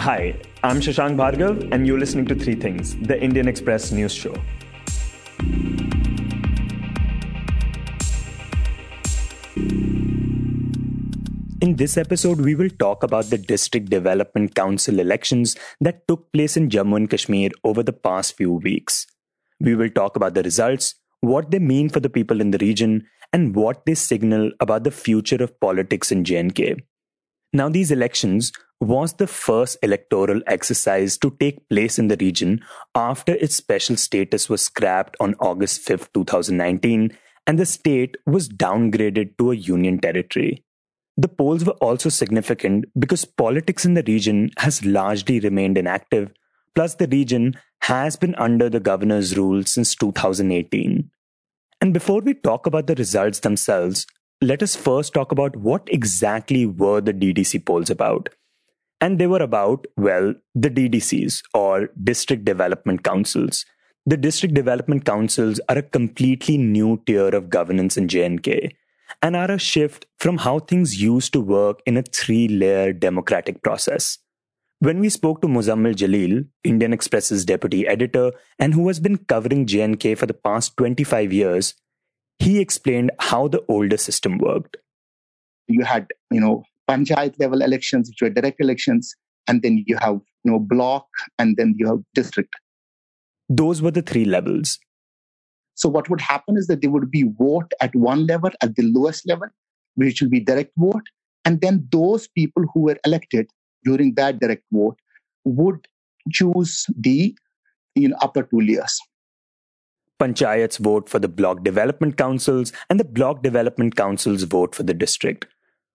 Hi, I'm Shashank Bhargav, and you're listening to Three Things, the Indian Express news show. In this episode, we will talk about the District Development Council elections that took place in Jammu and Kashmir over the past few weeks. We will talk about the results, what they mean for the people in the region, and what they signal about the future of politics in J&K. Now, these elections was the first electoral exercise to take place in the region after its special status was scrapped on August 5, 2019, and the state was downgraded to a union territory. The polls were also significant because politics in the region has largely remained inactive, plus, the region has been under the governor's rule since 2018. And before we talk about the results themselves, let us first talk about what exactly were the DDC polls about. And they were about, well, the DDCs or District Development Councils. The District Development Councils are a completely new tier of governance in J&K and are a shift from how things used to work in a three layer democratic process. When we spoke to Muzammil Jalil, Indian Express's deputy editor, and who has been covering J&K for the past 25 years, he explained how the older system worked. You had, you know, panchayat level elections, which were direct elections, and then you have, you know, block, and then you have district. Those were the three levels. So what would happen is that there would be vote at one level, at the lowest level, which will be direct vote. And then those people who were elected during that direct vote would choose the you know, upper two layers. Panchayats vote for the block development councils, and the block development councils vote for the district.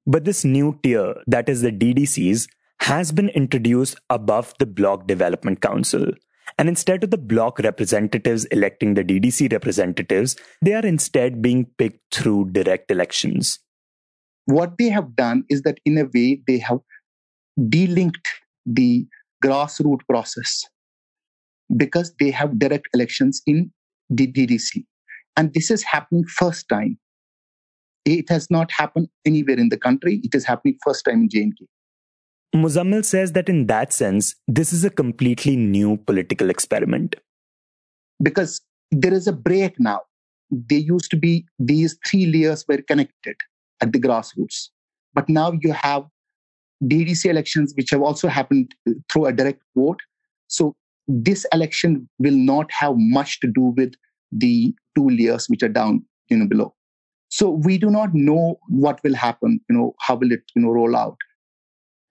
But this new tier, that is the DDCs, has been introduced above the block development council. And instead of the block representatives electing the DDC representatives, they are instead being picked through direct elections. What they have done is that, in a way, they have delinked the grassroots process because they have direct elections in DDC. And this is happening first time. It has not happened anywhere in the country. It is happening first time in J&K. Muzammil says that in that sense, this is a completely new political experiment. Because there is a break now. There used to be these three layers were connected at the grassroots. But now you have DDC elections, which have also happened through a direct vote. So this election will not have much to do with the two layers which are down, you know, below. So we do not know what will happen, you know, how will it, you know, roll out.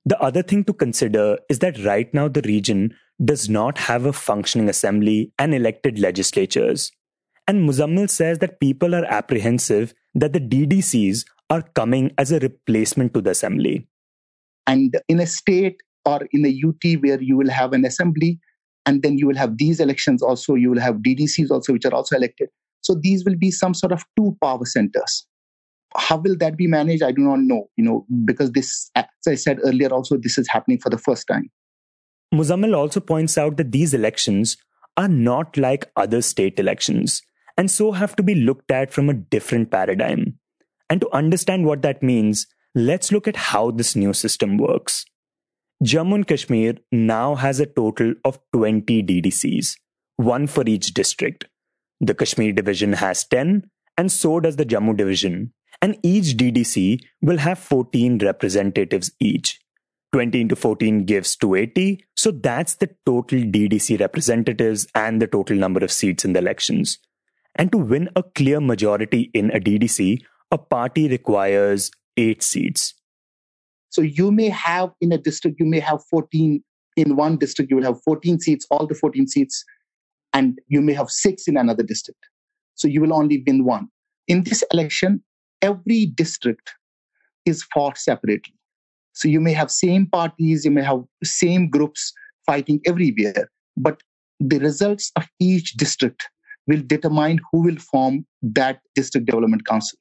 The other thing to consider is that right now the region does not have a functioning assembly and elected legislatures. And Muzammil says that people are apprehensive that the DDCs are coming as a replacement to the assembly. And in a state or in a UT where you will have an assembly, and then you will have these elections also, you will have DDCs also, which are also elected. So these will be some sort of two power centers. How will that be managed? I do not know you know because this as i said earlier also this is happening for the first time. Muzammil also points out that these elections are not like other state elections and so have to be looked at from a different paradigm. And to understand what that means let's look at how this new system works jammu and kashmir now has a total of 20 ddcs one for each district the kashmir division has 10 and so does the jammu division and each DDC will have 14 representatives each. 20 into 14 gives 280. So that's the total DDC representatives and the total number of seats in the elections. And to win a clear majority in a DDC, a party requires eight seats. So you may have in a district, you may have 14, in one district, you will have 14 seats, all the 14 seats, and you may have six in another district. So you will only win one. In this election, every district is fought separately. So you may have same parties, you may have same groups fighting everywhere, but the results of each district will determine who will form that district development council.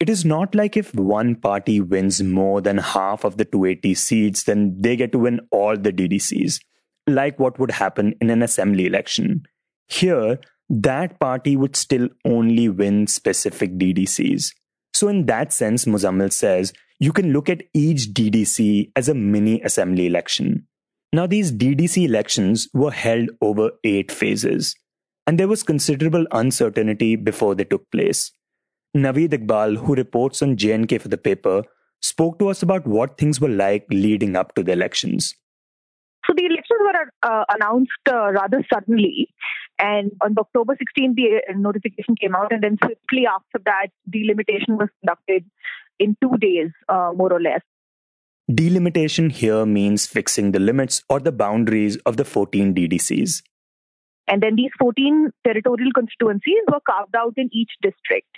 It is not like if one party wins more than half of the 280 seats, then they get to win all the DDCs, like what would happen in an assembly election. Here, that party would still only win specific DDCs. So, in that sense, Muzammil says you can look at each DDC as a mini assembly election. Now, these DDC elections were held over eight phases, and there was considerable uncertainty before they took place. Naveed Iqbal, who reports on J&K for the paper, spoke to us about what things were like leading up to the elections. So the elections were uh, announced uh, rather suddenly, and on October 16, the uh, notification came out, and then swiftly after that, delimitation was conducted in two days, uh, more or less. Delimitation here means fixing the limits or the boundaries of the 14 DDCs. And then these 14 territorial constituencies were carved out in each district.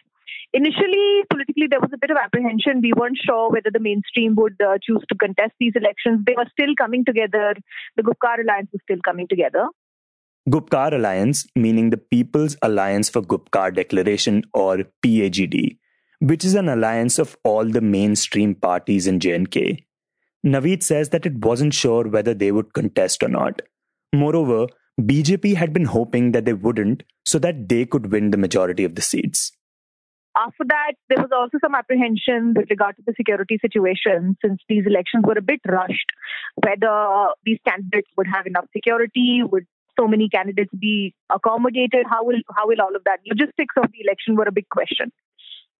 Initially, politically, there was a bit of apprehension. We weren't sure whether the mainstream would uh, choose to contest these elections. They were still coming together. The Gupkar Alliance was still coming together. Gupkar Alliance, meaning the People's Alliance for Gupkar Declaration or PAGD, which is an alliance of all the mainstream parties in J&K. Naveed says that it wasn't sure whether they would contest or not. Moreover, BJP had been hoping that they wouldn't so that they could win the majority of the seats. After that, there was also some apprehension with regard to the security situation since these elections were a bit rushed. Whether these candidates would have enough security, would so many candidates be accommodated? How will how will all of that logistics of the election were a big question.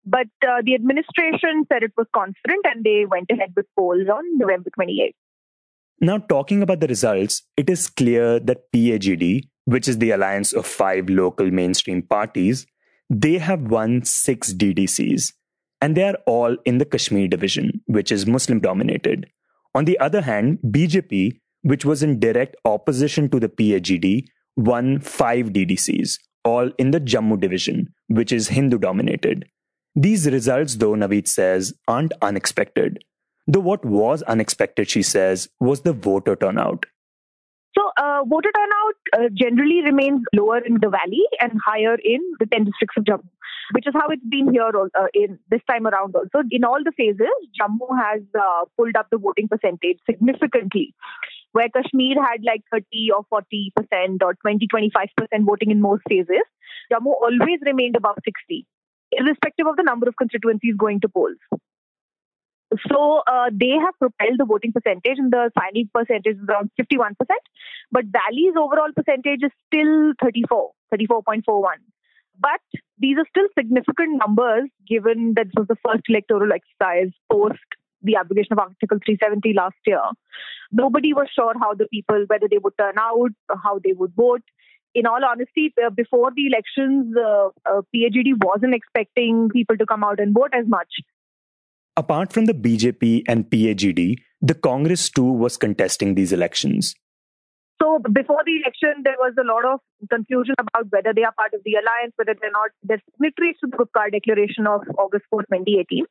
But uh, the administration said it was confident and they went ahead with polls on November 28th. Now, talking about the results, it is clear that PAGD, which is the alliance of five local mainstream parties, they have won six DDCs, and they are all in the Kashmir division, which is Muslim dominated. On the other hand, BJP, which was in direct opposition to the PAGD, won five DDCs, all in the Jammu division, which is Hindu dominated. These results, though, Naveed says, aren't unexpected. Though what was unexpected, she says, was the voter turnout. So, uh, voter turnout uh, generally remains lower in the valley and higher in the 10 districts of Jammu, which is how it's been here uh, in this time around also. In all the phases, Jammu has uh, pulled up the voting percentage significantly. Where Kashmir had like 30 or 40 percent or 20, 25 percent voting in most phases, Jammu always remained above 60, irrespective of the number of constituencies going to polls. So uh, they have propelled the voting percentage, and the final percentage is around 51%. But Valley's overall percentage is still 34, 34.41. But these are still significant numbers given that this was the first electoral exercise post the abrogation of Article 370 last year. Nobody was sure how the people, whether they would turn out, how they would vote. In all honesty, uh, before the elections, uh, uh, PAGD wasn't expecting people to come out and vote as much. Apart from the BJP and PAGD, the Congress too was contesting these elections. So before the election, there was a lot of confusion about whether they are part of the alliance, whether they're not. They're signatories to the Gupkar Declaration of August 4, 2018.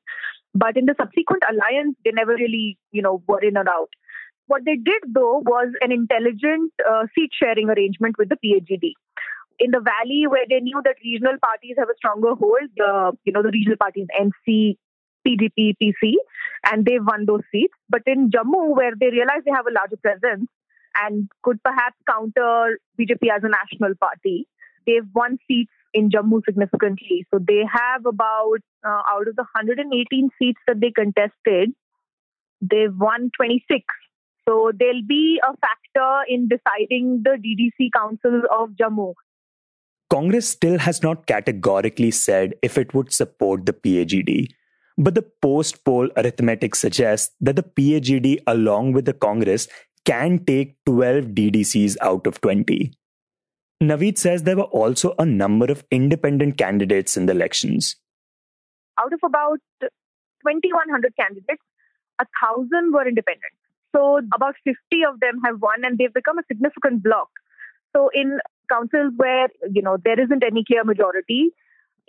But in the subsequent alliance, they never really, you know, were in or out. What they did, though, was an intelligent uh, seat sharing arrangement with the PAGD. In the valley, where they knew that regional parties have a stronger hold, uh, you know, the regional parties, NC, PDP, PC, and they've won those seats. But in Jammu, where they realize they have a larger presence and could perhaps counter BJP as a national party, they've won seats in Jammu significantly. So they have about, uh, out of the 118 seats that they contested, they've won 26. So they'll be a factor in deciding the DDC council of Jammu. Congress still has not categorically said if it would support the PAGD. But the post poll arithmetic suggests that the PAGD, along with the Congress, can take 12 DDCs out of 20. Naveed says there were also a number of independent candidates in the elections. Out of about 2,100 candidates, a thousand were independent. So about 50 of them have won, and they've become a significant bloc. So in councils where you know there isn't any clear majority,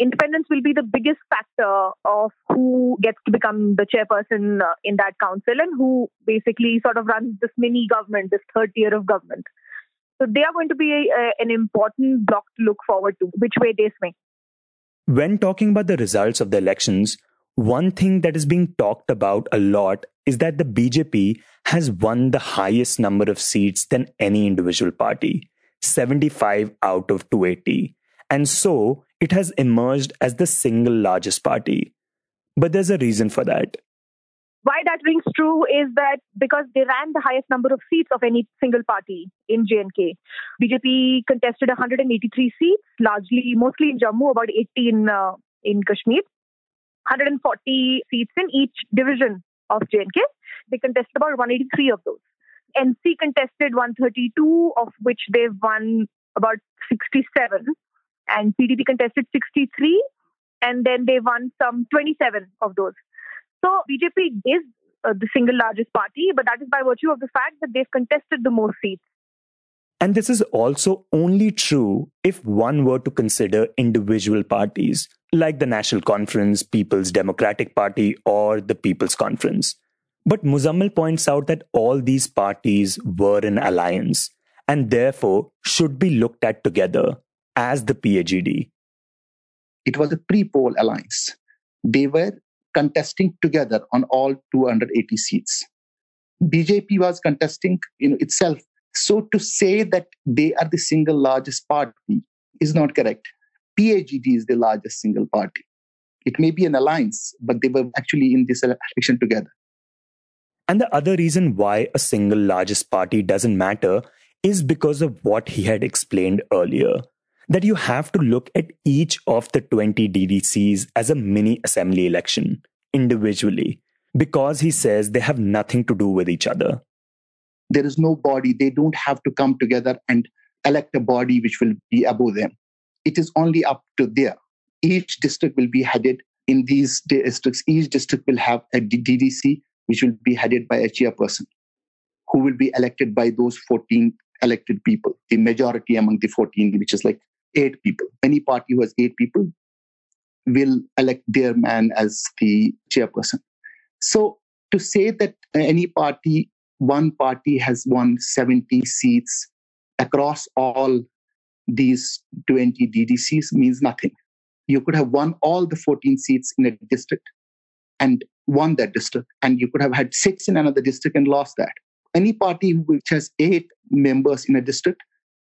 independents will be the biggest factor of who gets to become the chairperson uh, in that council and who basically sort of runs this mini government, this third tier of government. So they are going to be a, a, an important bloc to look forward to, which way they swing. When talking about the results of the elections, one thing that is being talked about a lot is that the BJP has won the highest number of seats than any individual party 75 out of 280. And so it has emerged as the single largest party. But there's a reason for that. Why that rings true is that because they ran the highest number of seats of any single party in J&K. BJP contested 183 seats, largely, mostly in Jammu, about 80 in, uh, in Kashmir, 140 seats in each division of J&K. They contested about 183 of those. NC contested 132, of which they've won about 67, and PDP contested 63, and then they won some 27 of those. So BJP is uh, the single largest party, but that is by virtue of the fact that they've contested the most seats. And this is also only true if one were to consider individual parties like the National Conference, People's Democratic Party, or the People's Conference. But Muzammil points out that all these parties were an alliance and therefore should be looked at together as the PAGD. It was a pre poll alliance. They were contesting together on all 280 seats. BJP was contesting you know, itself. So to say that they are the single largest party is not correct. PAGD is the largest single party. It may be an alliance, but they were actually in this election together. And the other reason why a single largest party doesn't matter is because of what he had explained earlier that you have to look at each of the 20 DDCs as a mini assembly election individually because he says they have nothing to do with each other. There is no body, they don't have to come together and elect a body which will be above them. It is only up to there. Each district will be headed in these districts, each district will have a DDC which will be headed by a chairperson who will be elected by those 14 elected people, the majority among the 14, which is like eight people. Any party who has eight people will elect their man as the chairperson. So to say that any party, one party has won 70 seats across all these 20 DDCs means nothing. You could have won all the 14 seats in a district and won that district, and you could have had six in another district and lost that. Any party which has eight members in a district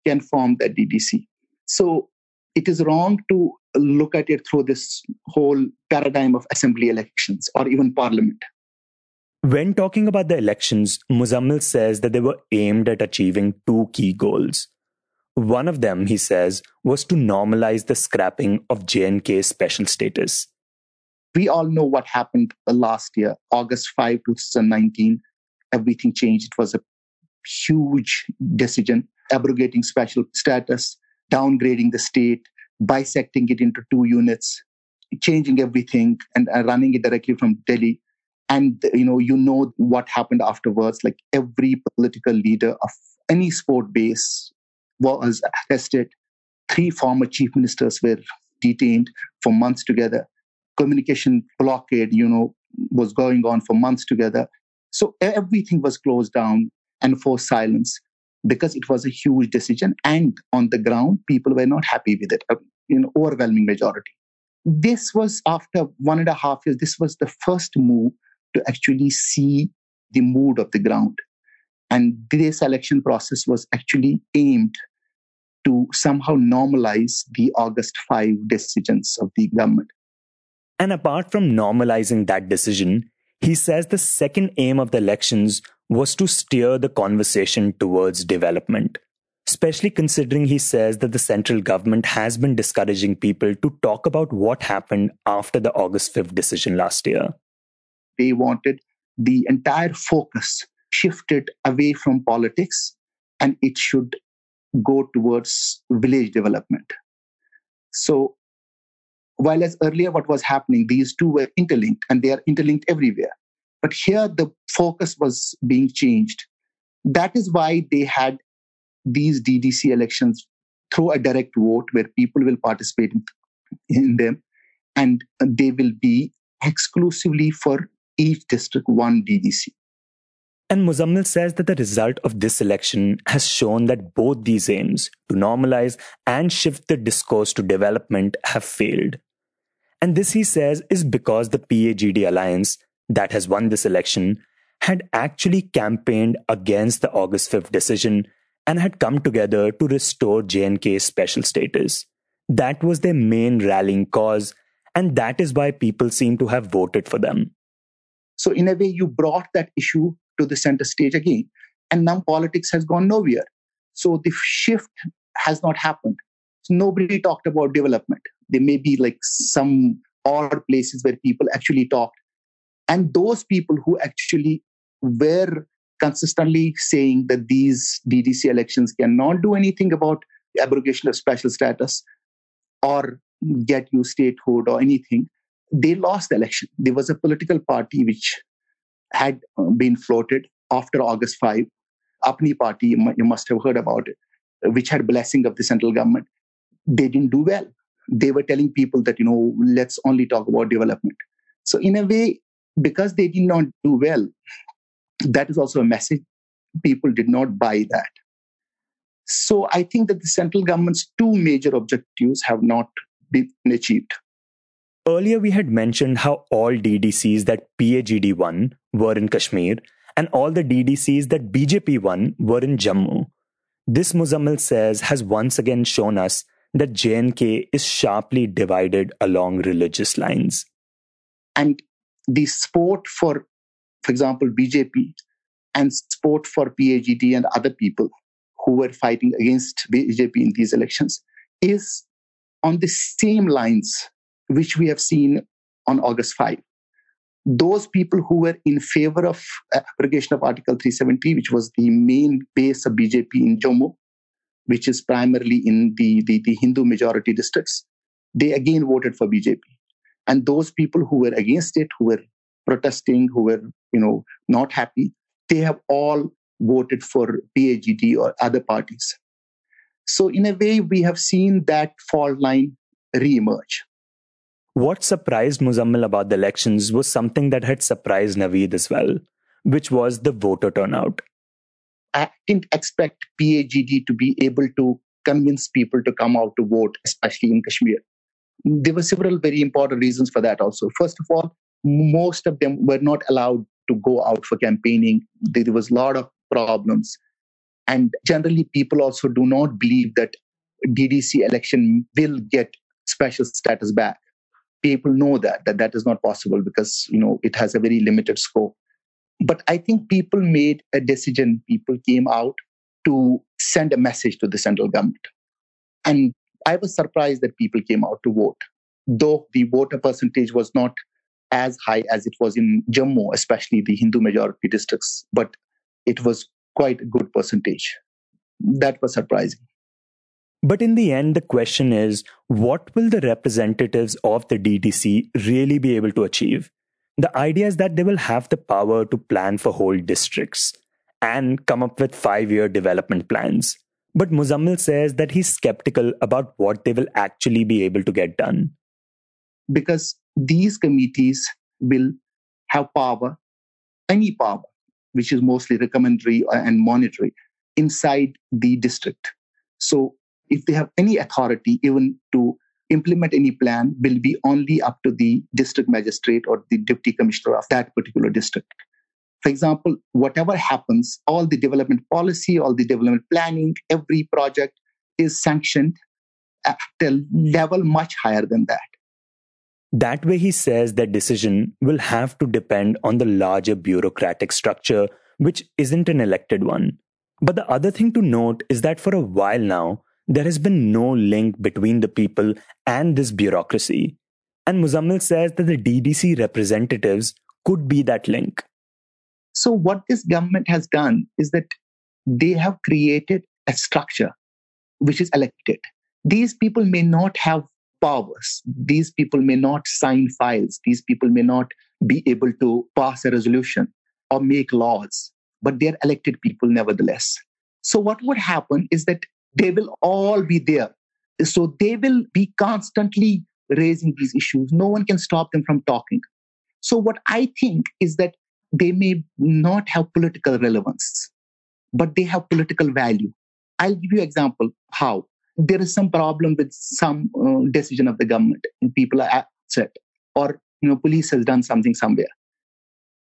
can form that DDC. So it is wrong to look at it through this whole paradigm of assembly elections or even parliament. When talking about the elections, Muzammil says that they were aimed at achieving two key goals. One of them, he says, was to normalize the scrapping of J&K's special status. We all know what happened last year, August 5, 2019. Everything changed. It was a huge decision abrogating special status downgrading the state, bisecting it into two units, changing everything and uh, running it directly from Delhi. And you know, you know what happened afterwards. Like every political leader of any sport base was arrested. Three former chief ministers were detained for months together. Communication blockade, you know, was going on for months together. So everything was closed down and forced silence because it was a huge decision and on the ground people were not happy with it uh, in overwhelming majority. This was after one and a half years this was the first move to actually see the mood of the ground. And this election process was actually aimed to somehow normalize the august 5 decisions of the government. And apart from normalizing that decision he says the second aim of the elections was to steer the conversation towards development, especially considering he says that the central government has been discouraging people to talk about what happened after the August 5th decision last year. They wanted the entire focus shifted away from politics and it should go towards village development. So, while as earlier what was happening, these two were interlinked and they are interlinked everywhere. But here the focus was being changed. That is why they had these DDC elections through a direct vote where people will participate in them and they will be exclusively for each district one DDC. And Muzammil says that the result of this election has shown that both these aims, to normalize and shift the discourse to development, have failed. And this, he says, is because the PAGD alliance that has won this election had actually campaigned against the August 5th decision and had come together to restore J&K's special status. That was their main rallying cause, and that is why people seem to have voted for them. So, in a way, you brought that issue to the center stage again. And now politics has gone nowhere. So, the shift has not happened. So nobody talked about development. There may be like some odd places where people actually talked. And those people who actually were consistently saying that these DDC elections cannot do anything about abrogation of special status or get you statehood or anything, they lost the election. There was a political party which had uh, been floated after August 5, Apni Party, you must have heard about it, which had blessing of the central government. They didn't do well. They were telling people that, you know, let's only talk about development. So, in a way, because they did not do well, that is also a message. People did not buy that. So I think that the central government's two major objectives have not been achieved. Earlier, we had mentioned how all DDCs that PAGD won were in Kashmir and all the DDCs that BJP won were in Jammu. This Muzammil says has once again shown us that J&K is sharply divided along religious lines. And the support for, for example, BJP and support for PAGD and other people who were fighting against BJP in these elections is on the same lines which we have seen on August 5. Those people who were in favor of uh, abrogation of Article 370, which was the main base of BJP in Jammu, which is primarily in the, the, the Hindu majority districts, they again voted for BJP. And those people who were against it, who were protesting, who were, you know, not happy, they have all voted for PAGD or other parties. So, in a way, we have seen that fault line re-emerge. What surprised Muzammil about the elections was something that had surprised Naveed as well, which was the voter turnout. I didn't expect PAGD to be able to convince people to come out to vote, especially in Kashmir. There were several very important reasons for that also. First of all, most of them were not allowed to go out for campaigning. There was a lot of problems. And generally, people also do not believe that DDC election will get special status back. People know that that that is not possible because you know it has a very limited scope. But I think people made a decision. People came out to send a message to the central government, and I was surprised that people came out to vote, though the voter percentage was not as high as it was in Jammu, especially the Hindu majority districts. But it was quite a good percentage. That was surprising. But in the end, the question is what will the representatives of the DDC really be able to achieve? The idea is that they will have the power to plan for whole districts and come up with five year development plans. But Muzammil says that he's skeptical about what they will actually be able to get done. Because these committees will have power, any power, which is mostly recommendatory and monetary inside the district. So if they have any authority, even to implement any plan, will be only up to the district magistrate or the deputy commissioner of that particular district. For example, whatever happens, all the development policy, all the development planning, every project is sanctioned at a level much higher than that. That way, he says that decision will have to depend on the larger bureaucratic structure, which isn't an elected one. But the other thing to note is that for a while now, there has been no link between the people and this bureaucracy. And Muzammil says that the DDC representatives could be that link. So, what this government has done is that they have created a structure which is elected. These people may not have powers. These people may not sign files. These people may not be able to pass a resolution or make laws, but they're elected people nevertheless. So, what would happen is that they will all be there. So, they will be constantly raising these issues. No one can stop them from talking. So, what I think is that they may not have political relevance, but they have political value. I'll give you an example how. There is some problem with some uh, decision of the government. And people are upset or you know police has done something somewhere.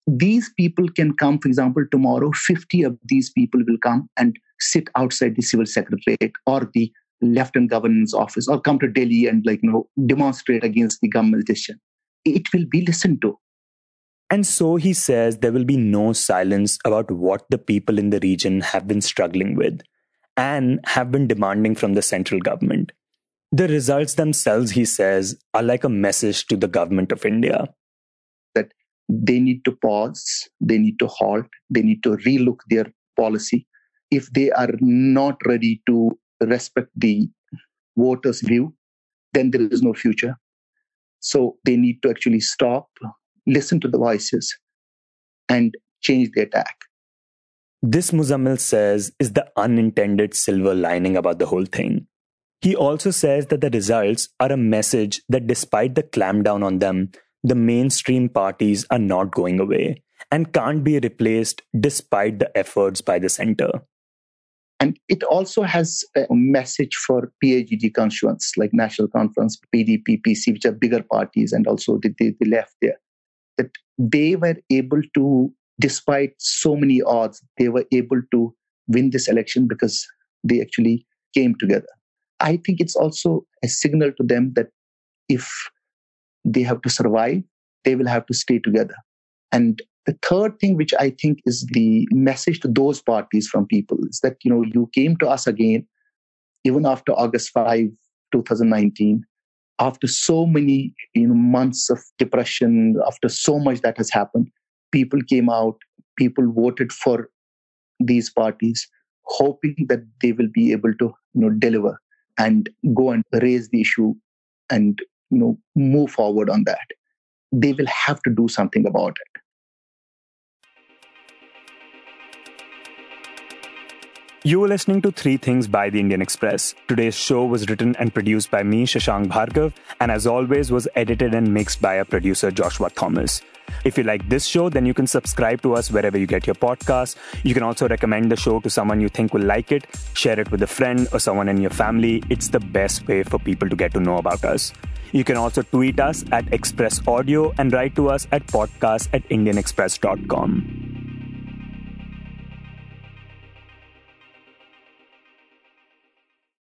These people can come for example tomorrow 50 of these people will come and sit outside the civil secretariat or the lieutenant governor's office or come to delhi and like you know demonstrate against the government decision. It will be listened to And so he says there will be no silence about what the people in the region have been struggling with and have been demanding from the central government. The results themselves, he says, are like a message to the government of India. That they need to pause, they need to halt, they need to relook their policy. If they are not ready to respect the voters' view, then there is no future. So they need to actually stop, listen to the voices, and change the attack. This Muzammil says is the unintended silver lining about the whole thing. He also says that the results are a message that despite the clampdown on them, the mainstream parties are not going away and can't be replaced despite the efforts by the center. And it also has a message for PAGD constituents like National Conference, PDP, PC, which are bigger parties, and also the, the, the left there, that they were able to, despite so many odds, they were able to win this election because they actually came together. I think it's also a signal to them that if they have to survive, they will have to stay together. And the third thing, which I think is the message to those parties from people, is that you know you came to us again, even after August 5, 2019, after so many you know, months of depression, after so much that has happened, people came out, people voted for these parties, hoping that they will be able to you know deliver and go and raise the issue and you know move forward on that. They will have to do something about it You were listening to Three Things by the Indian Express. Today's show was written and produced by me, Shashank Bhargav, and as always, was edited and mixed by our producer, Joshua Thomas. If you like this show, then you can subscribe to us wherever you get your podcasts. You can also recommend the show to someone you think will like it, share it with a friend or someone in your family. It's the best way for people to get to know about us. You can also tweet us at Express Audio and write to us at podcast at indianexpress.com.